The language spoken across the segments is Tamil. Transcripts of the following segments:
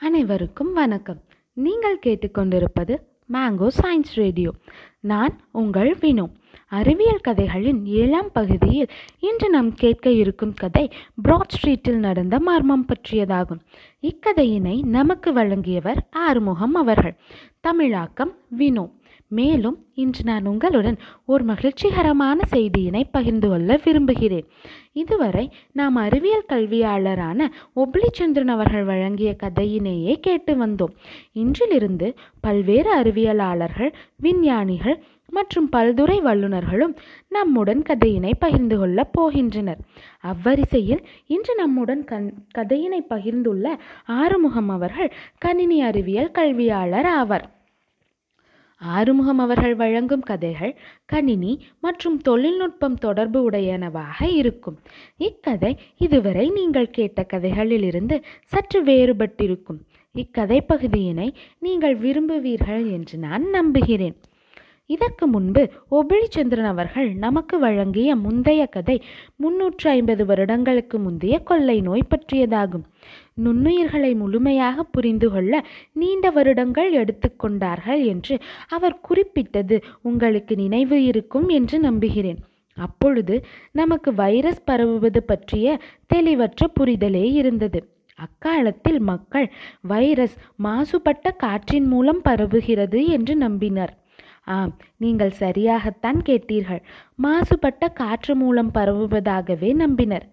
அனைவருக்கும் வணக்கம். நீங்கள் கேட்டுக்கொண்டிருப்பது மேங்கோ சயின்ஸ் ரேடியோ நான் உங்கள் வினோ. அறிவியல் கதைகளின் ஏழாம் பகுதியில் இன்று நாம் கேட்க இருக்கும் கதை பிராட் ஸ்ட்ரீட்டில் நடந்த மர்மம் பற்றியதாகும். இக்கதையினை நமக்கு வழங்கியவர் ஆறுமுகம் அவர்கள். தமிழாக்கம் வினோ. மேலும் இன்று நான் உங்களுடன் ஒரு மகிழ்ச்சிகரமான செய்தியினை பகிர்ந்து கொள்ள விரும்புகிறேன். இதுவரை நாம் அறிவியல் கல்வியாளரான ஒப்ளிச்சந்திரன் அவர்கள் வழங்கிய கதையினையே கேட்டு வந்தோம். இன்றிலிருந்து பல்வேறு அறிவியலாளர்கள் விஞ்ஞானிகள் மற்றும் பல்துறை வல்லுநர்களும் நம்முடன் கதையினை பகிர்ந்து கொள்ளப் போகின்றனர். அவ்வரிசையில் இன்று நம்முடன் கண் கதையினை பகிர்ந்துள்ள ஆறுமுகம் அவர்கள் கணினி அறிவியல் கல்வியாளர் ஆவர். ஆறுமுகம் அவர்கள் வழங்கும் கதைகள் கணினி மற்றும் தொழில்நுட்பம் தொடர்பு உடையனவாக இருக்கும். இக்கதை இதுவரை நீங்கள் கேட்ட கதைகளிலிருந்து சற்று வேறுபட்டிருக்கும். இக்கதை பகுதியினை நீங்கள் விரும்புவீர்கள் என்று நான் நம்புகிறேன். இதற்கு முன்பு ஒபிழிச்சந்திரன் அவர்கள் நமக்கு வழங்கிய முந்தைய கதை முன்னூற்று ஐம்பது வருடங்களுக்கு முந்தைய கொள்ளை நோய் பற்றியதாகும். நுண்ணுயிர்களை முழுமையாக புரிந்து கொள்ள நீண்ட வருடங்கள் எடுத்துக்கொண்டார்கள் என்று அவர் குறிப்பிட்டது. உங்களுக்கு நினைவு இருக்கும் என்று நம்புகிறேன். அப்பொழுது நமக்கு வைரஸ் பரவுவது பற்றிய தெளிவற்ற புரிதலே இருந்தது. அக்காலத்தில் மக்கள் வைரஸ் மாசுபட்ட காற்றின் மூலம் பரவுகிறது என்று நம்பினர். ஆம் நீங்கள் சரியாகத்தான் கேட்டீர்கள். மாசுபட்ட காற்று மூலம் பரவுவதாகவே நம்பினர்.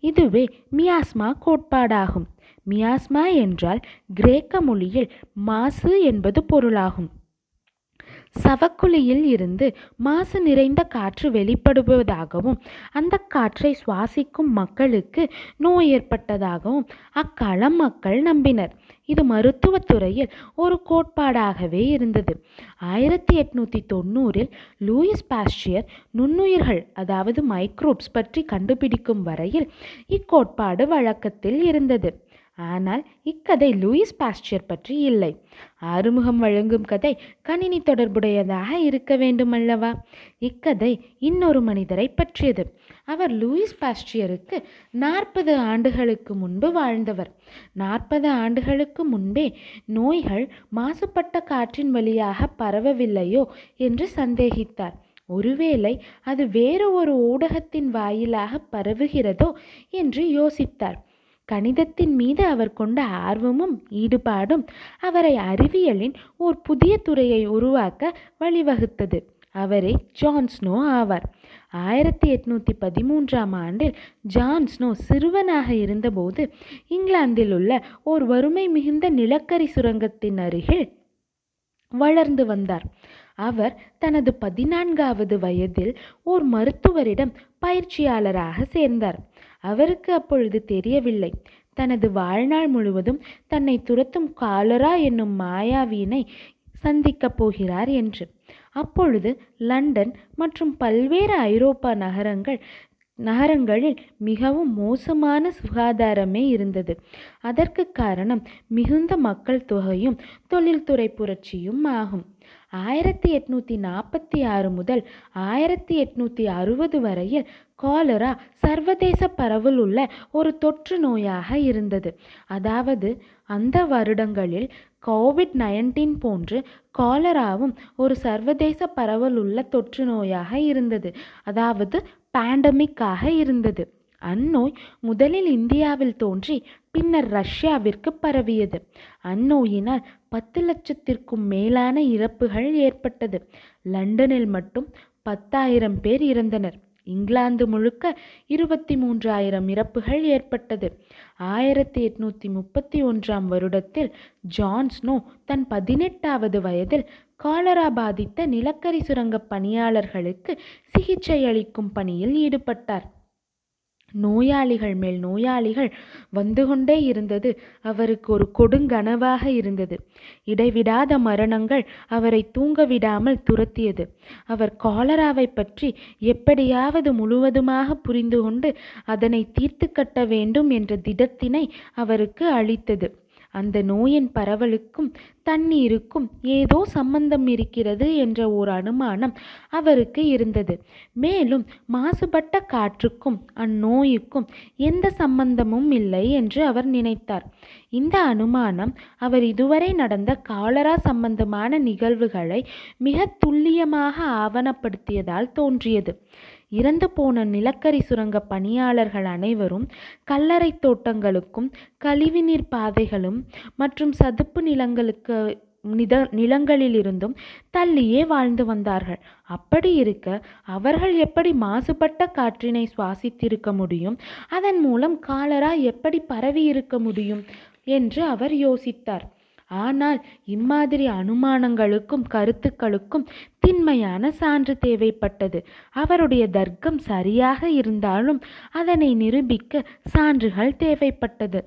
இதுவே மியாஸ்மா கோட்பாடாகும். மியாஸ்மா என்றால் கிரேக்க மொழியில் மாசு என்பது பொருளாகும். சவக்குழியில் இருந்து மாசு நிறைந்த காற்று வெளிப்படுவதாகவும் அந்த காற்றை சுவாசிக்கும் மக்களுக்கு நோய் ஏற்பட்டதாகவும் அக்கால மக்கள் நம்பினர். இது மருத்துவத்துறையில் ஒரு கோட்பாடாகவே இருந்தது. ஆயிரத்தி எட்நூத்தி தொண்ணூறில் லூயிஸ் பாஸ்டியர் நுண்ணுயிர்கள் அதாவது மைக்ரோப்ஸ் பற்றி கண்டுபிடிக்கும் வரையில் இக்கோட்பாடு வழக்கத்தில் இருந்தது. ஆனால் இக்கதை லூயிஸ் பாஸ்டியர் பற்றி இல்லை. ஆறுமுகம் வழங்கும் கதை கணினி தொடர்புடையதாக இருக்க வேண்டுமல்லவா? இக்கதை இன்னொரு மனிதரை பற்றியது. அவர் லூயிஸ் பாஸ்டியருக்கு நாற்பது ஆண்டுகளுக்கு முன்பு வாழ்ந்தவர். நாற்பது ஆண்டுகளுக்கு முன்பே நோய்கள் மாசுபட்ட காற்றின் வழியாக பரவவில்லையோ என்று சந்தேகித்தார். ஒருவேளை அது வேறு ஒரு ஊடகத்தின் வாயிலாக பரவுகிறதோ என்று யோசித்தார். கணிதத்தின் மீது அவர் கொண்ட ஆர்வமும் ஈடுபாடும் அவரை அறிவியலின் ஓர் புதிய துறையை உருவாக்க வழிவகுத்தது. அவரே ஜான்ஸ்னோ ஆவார். ஆயிரத்தி எட்நூத்தி பதிமூன்றாம் ஆண்டில் ஜான்ஸ்னோ சிறுவனாக இருந்தபோது இங்கிலாந்தில் உள்ள ஓர் வறுமை மிகுந்த நிலக்கரி சுரங்கத்தின் அருகில் வளர்ந்து வந்தார். அவர் தனது பதினான்காவது வயதில் ஓர் மருத்துவரிடம் பயிற்சியாளராக சேர்ந்தார். அவருக்கு அப்பொழுது தெரியவில்லை. தனது வாழ்நாள் முழுவதும் தன்னை துரத்தும் காலரா என்னும் மாயாவியினை சந்திக்கப் போகிறார் என்று. அப்பொழுது லண்டன் மற்றும் பல்வேறு ஐரோப்பா நகரங்கள் நகரங்களில் மிகவும் மோசமான சுகாதாரமே இருந்தது. அதற்கு காரணம் மிகுந்த மக்கள் தொகையும் தொழில்துறை புரட்சியும் ஆகும். ஆயிரத்தி எட்நூத்தி நாற்பத்தி ஆறு முதல் ஆயிரத்தி எட்நூத்தி அறுபது வரையில் காலரா சர்வதேச பரவல் உள்ள ஒரு தொற்று நோயாக இருந்தது. அதாவது அந்த வருடங்களில் கோவிட் நைன்டீன் போன்று காலராவும் ஒரு சர்வதேச பரவல் உள்ள தொற்று நோயாக இருந்தது. அதாவது பேண்டமிக்காக இருந்தது. அந்நோய் முதலில் இந்தியாவில் தோன்றி பின்னர் ரஷ்யாவிற்கு பரவியது. அந்நோயினால் பத்து லட்சத்திற்கும் மேலான இறப்புகள் ஏற்பட்டது. லண்டனில் மட்டும் பத்தாயிரம் பேர் இறந்தனர். இங்கிலாந்து முழுக்க இருபத்தி மூன்றாயிரம் இறப்புகள் ஏற்பட்டது. ஆயிரத்தி எட்நூத்தி முப்பத்தி ஒன்றாம் வருடத்தில் ஜான்ஸ்னோ தன் பதினெட்டாவது வயதில் காலரா பாதித்த நிலக்கரி சுரங்க பணியாளர்களுக்கு சிகிச்சை அளிக்கும் பணியில் ஈடுபட்டார். நோயாளிகள் மேல் நோயாளிகள் வந்து கொண்டே இருந்தது. அவருக்கு ஒரு கொடுங்கனவாக இருந்தது. இடைவிடாத மரணங்கள் அவரை தூங்க விடாமல் துரத்தியது. அவர் காலராவை பற்றி எப்படியாவது முழுவதுமாக புரிந்து கொண்டு அதனை தீர்த்து கட்ட வேண்டும் என்ற திடத்தினை அவருக்கு அளித்தது. அந்த நோயின் பரவலுக்கும் தண்ணீருக்கும் ஏதோ சம்பந்தம் இருக்கிறது என்ற ஒரு அனுமானம் அவருக்கு இருந்தது. மேலும் மாசுபட்ட காற்றுக்கும் அந்நோய்க்கும் எந்த சம்பந்தமும் இல்லை என்று அவர் நினைத்தார். இந்த அனுமானம் அவர் இதுவரை நடந்த காலரா சம்பந்தமான நிகழ்வுகளை மிக துல்லியமாக ஆவணப்படுத்தியதால் தோன்றியது. இறந்து போன நிலக்கரி சுரங்க பணியாளர்கள் அனைவரும் கல்லறை தோட்டங்களுக்கும் கழிவுநீர் பாதைகளும் மற்றும் சதுப்பு நிலங்களுக்கு நித நிலங்களிலிருந்தும் தள்ளியே வாழ்ந்து வந்தார்கள். அப்படி இருக்க அவர்கள் எப்படி மாசுபட்ட காற்றினை சுவாசித்திருக்க முடியும்? அதன் மூலம் காலரா எப்படி பரவி இருக்க முடியும்? என்று அவர் யோசித்தார். ஆனால் இம்மாதிரி அனுமானங்களுக்கும் கருத்துக்களுக்கும் திண்மையான சான்று தேவைப்பட்டது. அவருடைய தர்க்கம் சரியாக இருந்தாலும் அதனை நிரூபிக்க சான்றுகள் தேவைப்பட்டது.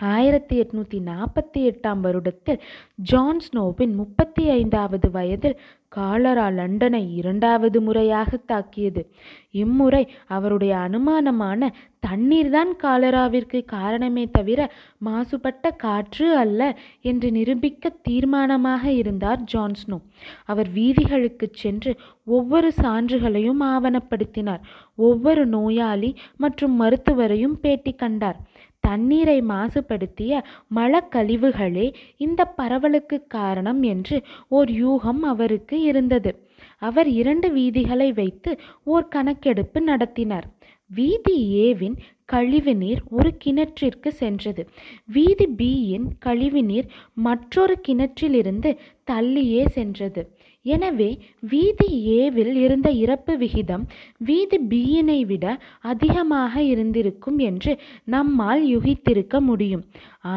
ஆயிரத்தி எட்நூத்தி நாற்பத்தி எட்டாம் வருடத்தில் ஜான் ஸ்னோவின் முப்பத்தி ஐந்தாவது வயதில் காலரா லண்டனை இரண்டாவது முறையாக தாக்கியது. இம்முறை அவருடைய அனுமானமான தண்ணீர்தான் காலராவிற்கு காரணமே தவிர மாசுபட்ட காற்று அல்ல என்று நிரூபிக்க தீர்மானமாக இருந்தார் ஜான்ஸ்னோ அவர் வீதிகளுக்கு சென்று ஒவ்வொரு சான்றுகளையும் ஆவணப்படுத்தினார். ஒவ்வொரு நோயாளி மற்றும் மருத்துவரையும் பேட்டி கண்டார். தண்ணீரை மாசுபடுத்திய மலக்கழிவுகளே இந்த பரவலுக்கு காரணம் என்று ஓர் யூகம் அவருக்கு இருந்தது. அவர் இரண்டு வீதிகளை வைத்து ஓர் கணக்கெடுப்பு நடத்தினார். வீதி ஏவின் கழிவுநீர் ஒரு கிணற்றிற்கு சென்றது. வீதி பியின் கழிவுநீர் மற்றொரு கிணற்றிலிருந்து தள்ளியே சென்றது. எனவே வீதி ஏவில் இருந்த இறப்பு விகிதம் வீதி பியினை விட அதிகமாக இருந்திருக்கும் என்று நம்மால் யூகித்திருக்க முடியும்.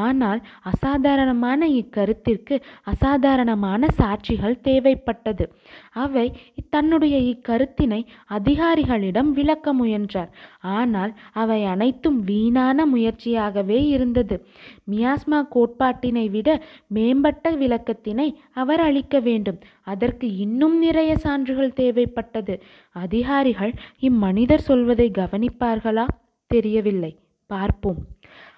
ஆனால் அசாதாரணமான இக்கருத்திற்கு அசாதாரணமான சாட்சிகள் தேவைப்பட்டது. அவை தன்னுடைய இக்கருத்தினை அதிகாரிகளிடம் விளக்க முயன்றார். ஆனால் அவை அனைத்தும் வீணான முயற்சியாகவே இருந்தது. மியாஸ்மா கோட்பாட்டினை விட மேம்பட்ட விளக்கத்தினை அவர் அளிக்க வேண்டும். அதற்கு இன்னும் நிறைய சான்றுகள் தேவைப்பட்டது. அதிகாரிகள் இம்மனிதர் சொல்வதை கவனிப்பார்களா? தெரியவில்லை. பார்ப்போம்.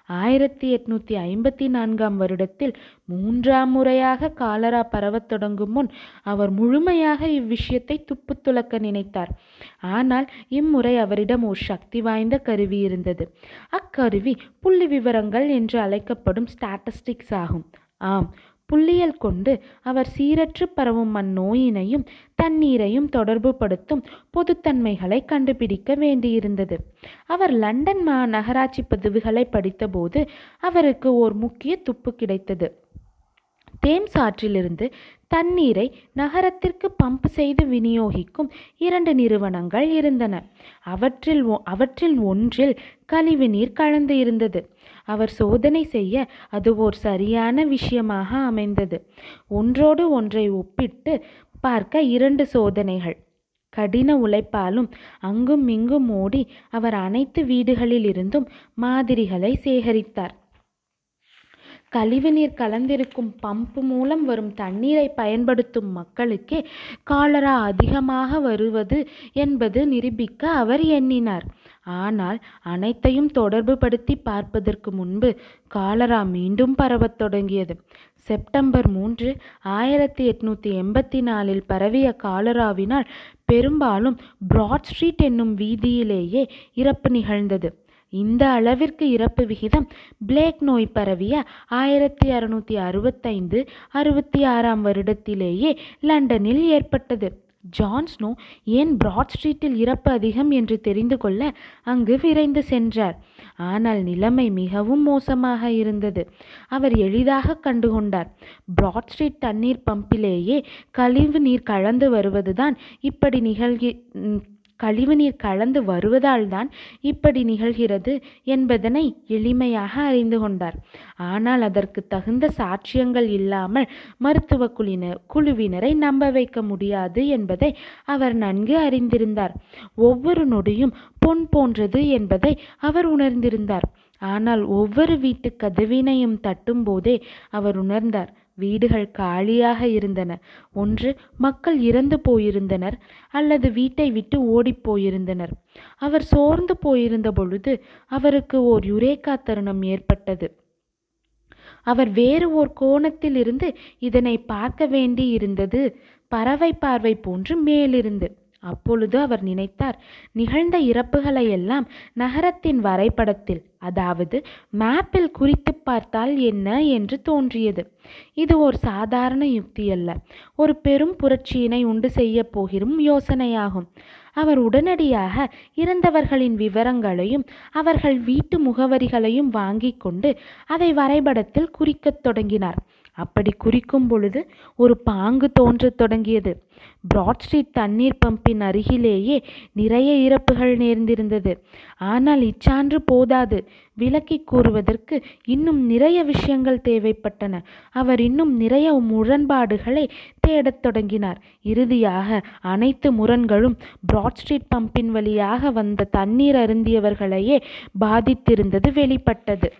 ஆயிரத்தி எட்நூத்தி ஐம்பத்தி நான்காம் வருடத்தில் மூன்றாம் முறையாக காலரா பரவத் தொடங்கும் முன் அவர் முழுமையாக இவ்விஷயத்தை துப்பு துலக்க நினைத்தார். ஆனால் இம்முறை அவரிடம் ஒரு சக்தி வாய்ந்த கருவி இருந்தது. அக்கருவி புள்ளி விவரங்கள் என்று அழைக்கப்படும் ஸ்டாட்டிஸ்டிக்ஸ் ஆகும். ஆம் புள்ளியல் கொண்டு அவர் சீரற்று பரவும் அந்நோயினையும் தண்ணீரையும் தொடர்புபடுத்தும் பொதுத்தன்மைகளை கண்டுபிடிக்க வேண்டியிருந்தது. அவர் லண்டன் மா நகராட்சி பதிவுகளை படித்தபோது அவருக்கு ஓர் முக்கிய துப்பு கிடைத்தது. தேம்ஸ் ஆற்றிலிருந்து தண்ணீரை நகரத்திற்கு பம்ப் செய்து விநியோகிக்கும் இரண்டு நிறுவனங்கள் இருந்தன. அவற்றில் அவற்றில் ஒன்றில் கழிவுநீர் கலந்து இருந்தது. அவர் சோதனை செய்ய அது ஓர் சரியான விஷயமாக அமைந்தது. ஒன்றோடு ஒன்றை ஒப்பிட்டு பார்க்க இரண்டு சோதனைகள். கடின உழைப்பாலும் அங்கும் இங்கும் ஓடி அவர் அனைத்து வீடுகளில் இருந்தும் மாதிரிகளை சேகரித்தார். கழிவுநீர் கலந்திருக்கும் பம்பு மூலம் வரும் தண்ணீரை பயன்படுத்தும் மக்களுக்கே காலரா அதிகமாக வருவது என்பது நிரூபிக்க அவர் எண்ணினார். ஆனால் அனைத்தையும் தொடர்புபடுத்தி பார்ப்பதற்கு முன்பு காலரா மீண்டும் பரவத் தொடங்கியது. செப்டம்பர் மூன்று ஆயிரத்தி எட்நூத்தி எண்பத்தி நாலில் பரவிய காலராவினால் பெரும்பாலும் பிராட் ஸ்ட்ரீட் என்னும் வீதியிலேயே இறப்பு நிகழ்ந்தது. இந்த அளவிற்கு இறப்பு விகிதம் பிளேக் நோய் பரவிய ஆயிரத்தி அறுநூத்தி அறுபத்தைந்து அறுபத்தி ஆறாம் வருடத்திலேயே லண்டனில் ஏற்பட்டது. ஜான்ஸ்னோ ஏன் பிராட் ஸ்ட்ரீட்டில் இறப்பு அதிகம் என்று தெரிந்து கொள்ள அங்கு விரைந்து சென்றார். ஆனால் நிலைமை மிகவும் மோசமாக இருந்தது. அவர் எளிதாக கண்டுகொண்டார். பிராட் ஸ்ட்ரீட் தண்ணீர் பம்பிலேயே கழிவு நீர் கலந்து வருவதுதான் இப்படி நிகழ்கி கழிவுநீர் கலந்து வருவதால் தான் இப்படி நிகழ்கிறது என்பதனை எளிமையாக அறிந்து கொண்டார். ஆனால் அதற்கு தகுந்த சாட்சியங்கள் இல்லாமல் மருத்துவ குழுவினர் குழுவினரை நம்ப வைக்க முடியாது என்பதை அவர் நன்கு அறிந்திருந்தார். ஒவ்வொரு நொடியும் பொன் போன்றது என்பதை அவர் உணர்ந்திருந்தார். ஆனால் ஒவ்வொரு வீட்டு கதவினையும் தட்டும் போதே அவர் உணர்ந்தார். வீடுகள் காலியாக இருந்தன. ஒன்று மக்கள் இறந்து போயிருந்தனர் அல்லது வீட்டை விட்டு ஓடிப் போயிருந்தனர். அவர் சோர்ந்து போயிருந்த பொழுது அவருக்கு ஓர் யுரேகா தருணம் ஏற்பட்டது. அவர் வேறு ஓர் கோணத்தில் இருந்து இதனை பார்க்க வேண்டி இருந்தது பறவை பார்வை போன்று மேலிருந்து அப்பொழுது அவர் நினைத்தார் நிகழ்ந்த இறப்புகளையெல்லாம் நகரத்தின் வரைபடத்தில் அதாவது மேப்பில் குறித்து பார்த்தால் என்ன என்று தோன்றியது. இது ஒரு சாதாரண யுக்தி அல்ல ஒரு பெரும் புரட்சியினை உண்டு செய்ய போகிறும் யோசனையாகும். அவர் உடனடியாக இறந்தவர்களின் விவரங்களையும் அவர்கள் வீட்டு முகவரிகளையும் வாங்கிக் கொண்டு அதை வரைபடத்தில் குறிக்கத் தொடங்கினார். அப்படி குறிக்கும் பொழுது ஒரு பாங்கு தோன்றத் தொடங்கியது. பிராட் ஸ்ட்ரீட் தண்ணீர் பம்பின் அருகிலேயே நிறைய இறப்புகள் நேர்ந்திருந்தது. ஆனால் இச்சான்று போதாது. விளக்கி கூறுவதற்கு இன்னும் நிறைய விஷயங்கள் தேவைப்பட்டன. அவர் இன்னும் நிறைய முரண்பாடுகளை தேடத் தொடங்கினார். இறுதியாக அனைத்து முரண்களும் பிராட் ஸ்ட்ரீட் பம்பின் வழியாக வந்த தண்ணீர் அருந்தியவர்களையே பாதித்திருந்தது வெளிப்பட்டது.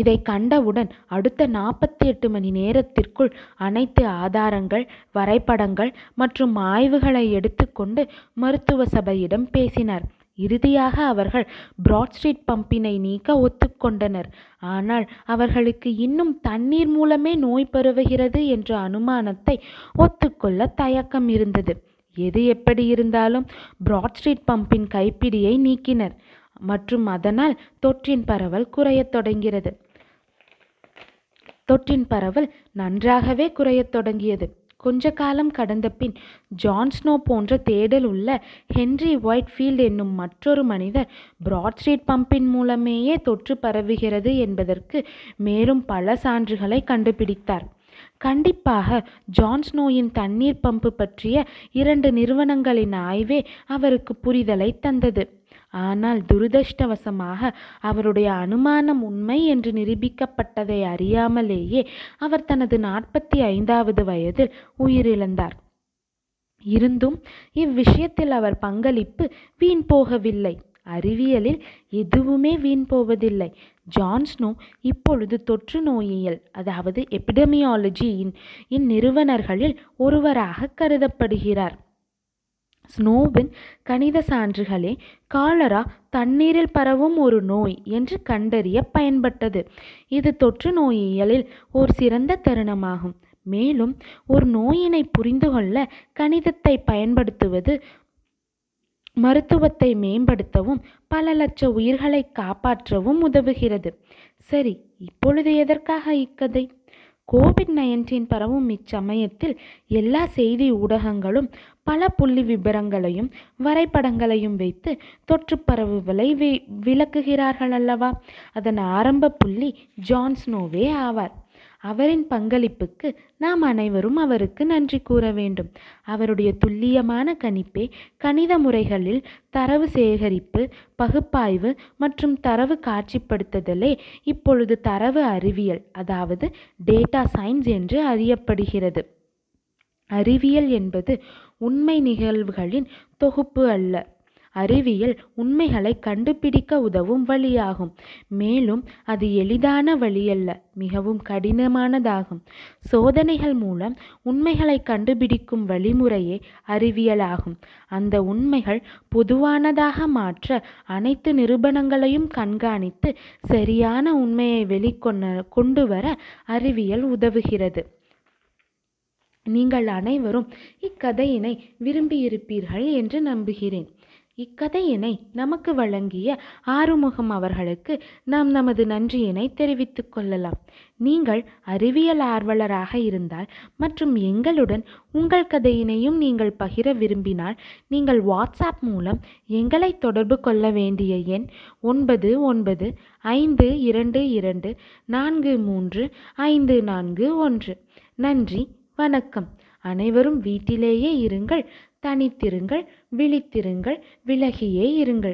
இதை கண்டவுடன் அடுத்த நாற்பத்தி எட்டு மணி நேரத்திற்குள் அனைத்து ஆதாரங்கள் வரைபடங்கள் மற்றும் ஆய்வுகளை எடுத்துக்கொண்டு மருத்துவ சபையிடம் பேசினார். இறுதியாக அவர்கள் பிராட் ஸ்ட்ரீட் பம்பினை நீக்க ஒத்துக்கொண்டனர். ஆனால் அவர்களுக்கு இன்னும் தண்ணீர் மூலமே நோய் பரவுகிறது என்ற அனுமானத்தை ஒத்துக்கொள்ள தயக்கம் இருந்தது. எது எப்படி இருந்தாலும் பிராட் ஸ்ட்ரீட் பம்பின் கைப்பிடியை நீக்கினர். மற்றும் அதனால் தொற்றின் பரவல் குறையத் தொடங்கிறது தொற்றின் பரவல் நன்றாகவே குறையத் தொடங்கியது. கொஞ்ச காலம் கடந்த பின் ஜான் ஸ்னோ போன்ற தேடல் உள்ள ஹென்றி ஒயிட்ஃபீல்ட் என்னும் மற்றொரு மனிதர் பிராட் ஸ்ட்ரீட் பம்பின் மூலமேயே தொற்று பரவுகிறது என்பதற்கு மேலும் பல சான்றுகளை கண்டுபிடித்தார். கண்டிப்பாக ஜான் ஸ்னோயின் தண்ணீர் பம்பு பற்றிய இரண்டு நிறுவனங்களின் ஆய்வே அவருக்கு புரிதலை தந்தது. ஆனால் துரதிர்ஷ்டவசமாக அவருடைய அனுமானம் உண்மை என்று நிரூபிக்கப்பட்டதை அறியாமலேயே அவர் தனது நாற்பத்தி ஐந்தாவது வயதில் உயிரிழந்தார். இருந்தும் இவ்விஷயத்தில் அவர் பங்களிப்பு வீண் போகவில்லை. அறிவியலில் எதுவுமே வீண் போவதில்லை. ஜான்ஸ்னோ இப்பொழுது தொற்று நோயியல் அதாவது எபிடமியாலஜியின் இந்நிறுவனர்களில் ஒருவராக கருதப்படுகிறார். ஸ்னோவின் கணித சான்றுகளே காலரா தண்ணீரில் பரவும் ஒரு நோய் என்று கண்டறிய பயன்பட்டது. இது தொற்று நோயியலில் ஓர் சிறந்த தருணமாகும். மேலும் ஒரு நோயினை புரிந்து கொள்ள கணிதத்தை பயன்படுத்துவது மருத்துவத்தை மேம்படுத்தவும் பல லட்ச உயிர்களை காப்பாற்றவும் உதவுகிறது. சரி இப்பொழுது எதற்காக இக்கதை? கோவிட் நைன்டீன் பரவும் இச்சமயத்தில் எல்லா செய்தி ஊடகங்களும் பல புள்ளி விபரங்களையும் வரைபடங்களையும் வைத்து தொற்று பரவுகளை வி விளக்குகிறார்கள் அல்லவா? அதன் ஆரம்ப புள்ளி ஜான்ஸ்னோவே ஆவார். அவரின் பங்களிப்புக்கு நாம் அனைவரும் அவருக்கு நன்றி கூற வேண்டும். அவருடைய துல்லியமான கணிப்பே கணித முறைகளில் தரவு சேகரிப்பு பகுப்பாய்வு மற்றும் தரவு காட்சிப்படுத்துதலே இப்பொழுது தரவு அறிவியல் அதாவது டேட்டா சயின்ஸ் என்று அறியப்படுகிறது. அறிவியல் என்பது உண்மை நிகழ்வுகளின் தொகுப்பு அல்ல. அறிவியல் உண்மைகளை கண்டுபிடிக்க உதவும் வழியாகும். மேலும் அது எளிதான வழியல்ல மிகவும் கடினமானதாகும். சோதனைகள் மூலம் உண்மைகளை கண்டுபிடிக்கும் வழிமுறையே அறிவியலாகும். அந்த உண்மைகள் பொதுவானதாக மாற்ற அனைத்து நிரூபணங்களையும் கண்காணித்து சரியான உண்மையை வெளிக்கொண கொண்டு வர அறிவியல் உதவுகிறது. நீங்கள் அனைவரும் இக்கதையினை விரும்பியிருப்பீர்கள் என்று நம்புகிறேன். இக்கதையினை நமக்கு வழங்கிய ஆறுமுகம் அவர்களுக்கு நாம் நமது நன்றியினை தெரிவித்துக் கொள்ளலாம். நீங்கள் அறிவியல் ஆர்வலராக இருந்தால் மற்றும் எங்களுடன் உங்கள் கதையினையும் நீங்கள் பகிர விரும்பினால் நீங்கள் வாட்ஸ்அப் மூலம் எங்களை தொடர்பு கொள்ள வேண்டிய எண் ஒன்பது ஒன்பது ஐந்து இரண்டு இரண்டு நான்கு மூன்று ஐந்து நான்கு ஒன்று. நன்றி வணக்கம். அனைவரும் வீட்டிலேயே இருங்கள். தனித்திருங்கள் விழித்திருங்கள் விலகியே இருங்கள்.